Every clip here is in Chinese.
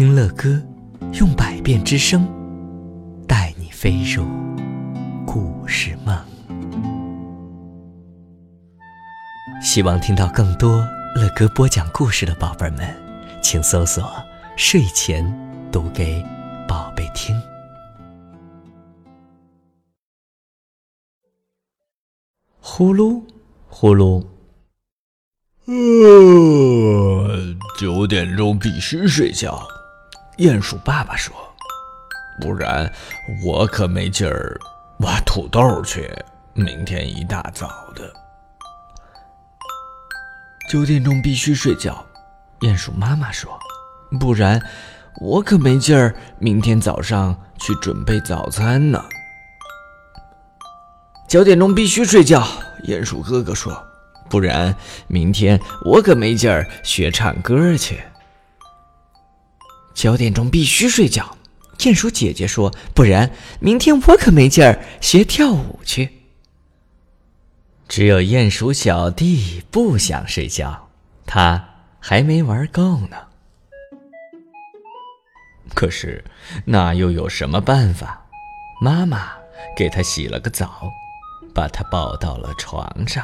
听乐歌，用百变之声，带你飞入故事梦。希望听到更多乐哥播讲故事的宝贝们，请搜索“睡前读给宝贝听”。呼噜呼噜，呃，九点钟必须睡觉。鼹鼠爸爸说：“不然我可没劲儿挖土豆去。明天一大早的。”九点钟必须睡觉。鼹鼠妈妈说：“不然我可没劲儿明天早上去准备早餐呢。”九点钟必须睡觉。鼹鼠哥哥说：“不然明天我可没劲儿学唱歌去。”九点钟必须睡觉。鼹鼠姐姐说：“不然明天我可没劲儿学跳舞去。”只有鼹鼠小弟不想睡觉，他还没玩够呢。可是那又有什么办法？妈妈给他洗了个澡，把他抱到了床上。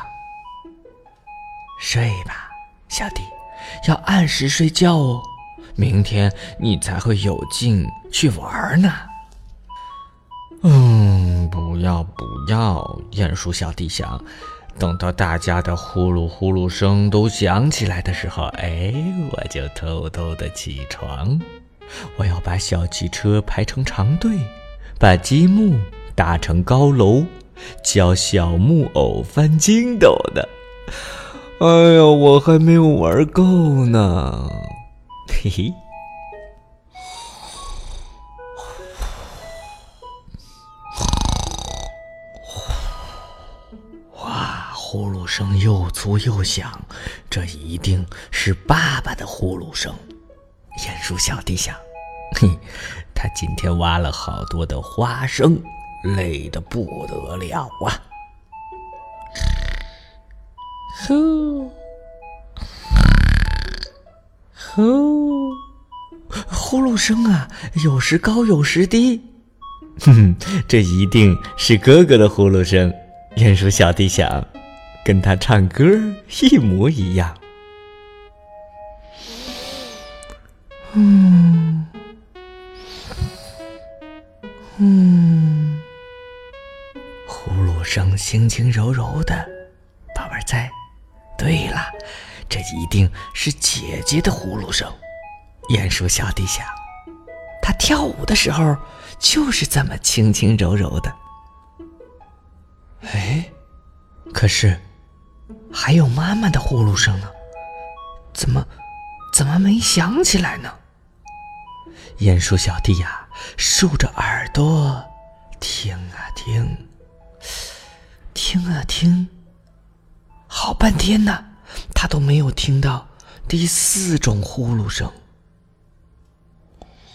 睡吧，小弟，要按时睡觉哦。明天你才会有劲去玩呢。嗯，不要不要，鼹鼠小弟想，等到大家的呼噜呼噜声都响起来的时候，哎，我就偷偷的起床。我要把小汽车排成长队，把积木搭成高楼，教小木偶翻筋斗的。哎呀，我还没有玩够呢。嘿嘿，哇！呼噜声又粗又响，这一定是爸爸的呼噜声。鼹鼠小弟想：嘿，他今天挖了好多的花生，累得不得了啊！呼。呼，呼噜声啊，有时高有时低。哼，这一定是哥哥的呼噜声。鼹鼠小弟想，跟他唱歌一模一样。嗯，嗯，呼噜声轻轻柔柔的，宝贝儿在，对了。这一定是姐姐的呼噜声，鼹鼠小弟想，他跳舞的时候就是这么轻轻柔柔的。哎，可是还有妈妈的呼噜声呢，怎么怎么没响起来呢？鼹鼠小弟呀，竖着耳朵听啊听，听啊听，好半天呢。他都没有听到第四种呼噜声，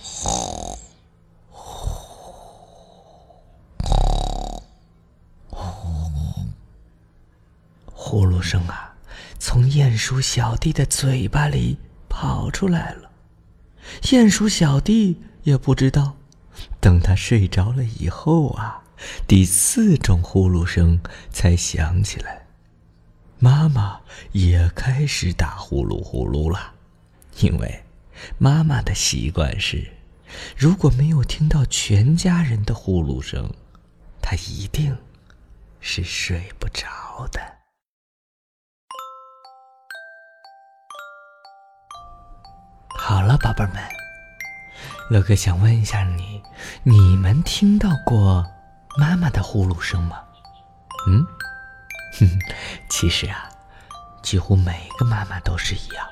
呼呼呼呼噜声啊，从鼹鼠小弟的嘴巴里跑出来了。鼹鼠小弟也不知道，等他睡着了以后啊，第四种呼噜声才响起来。妈妈也开始打呼噜呼噜了，因为妈妈的习惯是，如果没有听到全家人的呼噜声，她一定是睡不着的。好了，宝贝们，乐哥想问一下你，你们听到过妈妈的呼噜声吗？嗯？哼，其实啊，几乎每个妈妈都是一样，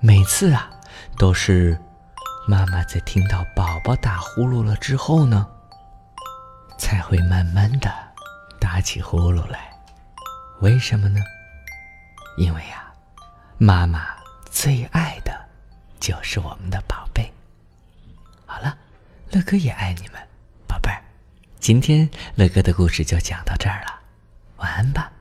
每次啊，都是妈妈在听到宝宝打呼噜了之后呢，才会慢慢的打起呼噜来。为什么呢？因为啊，妈妈最爱的就是我们的宝贝。好了，乐哥也爱你们，宝贝儿。今天乐哥的故事就讲到这儿了，晚安吧。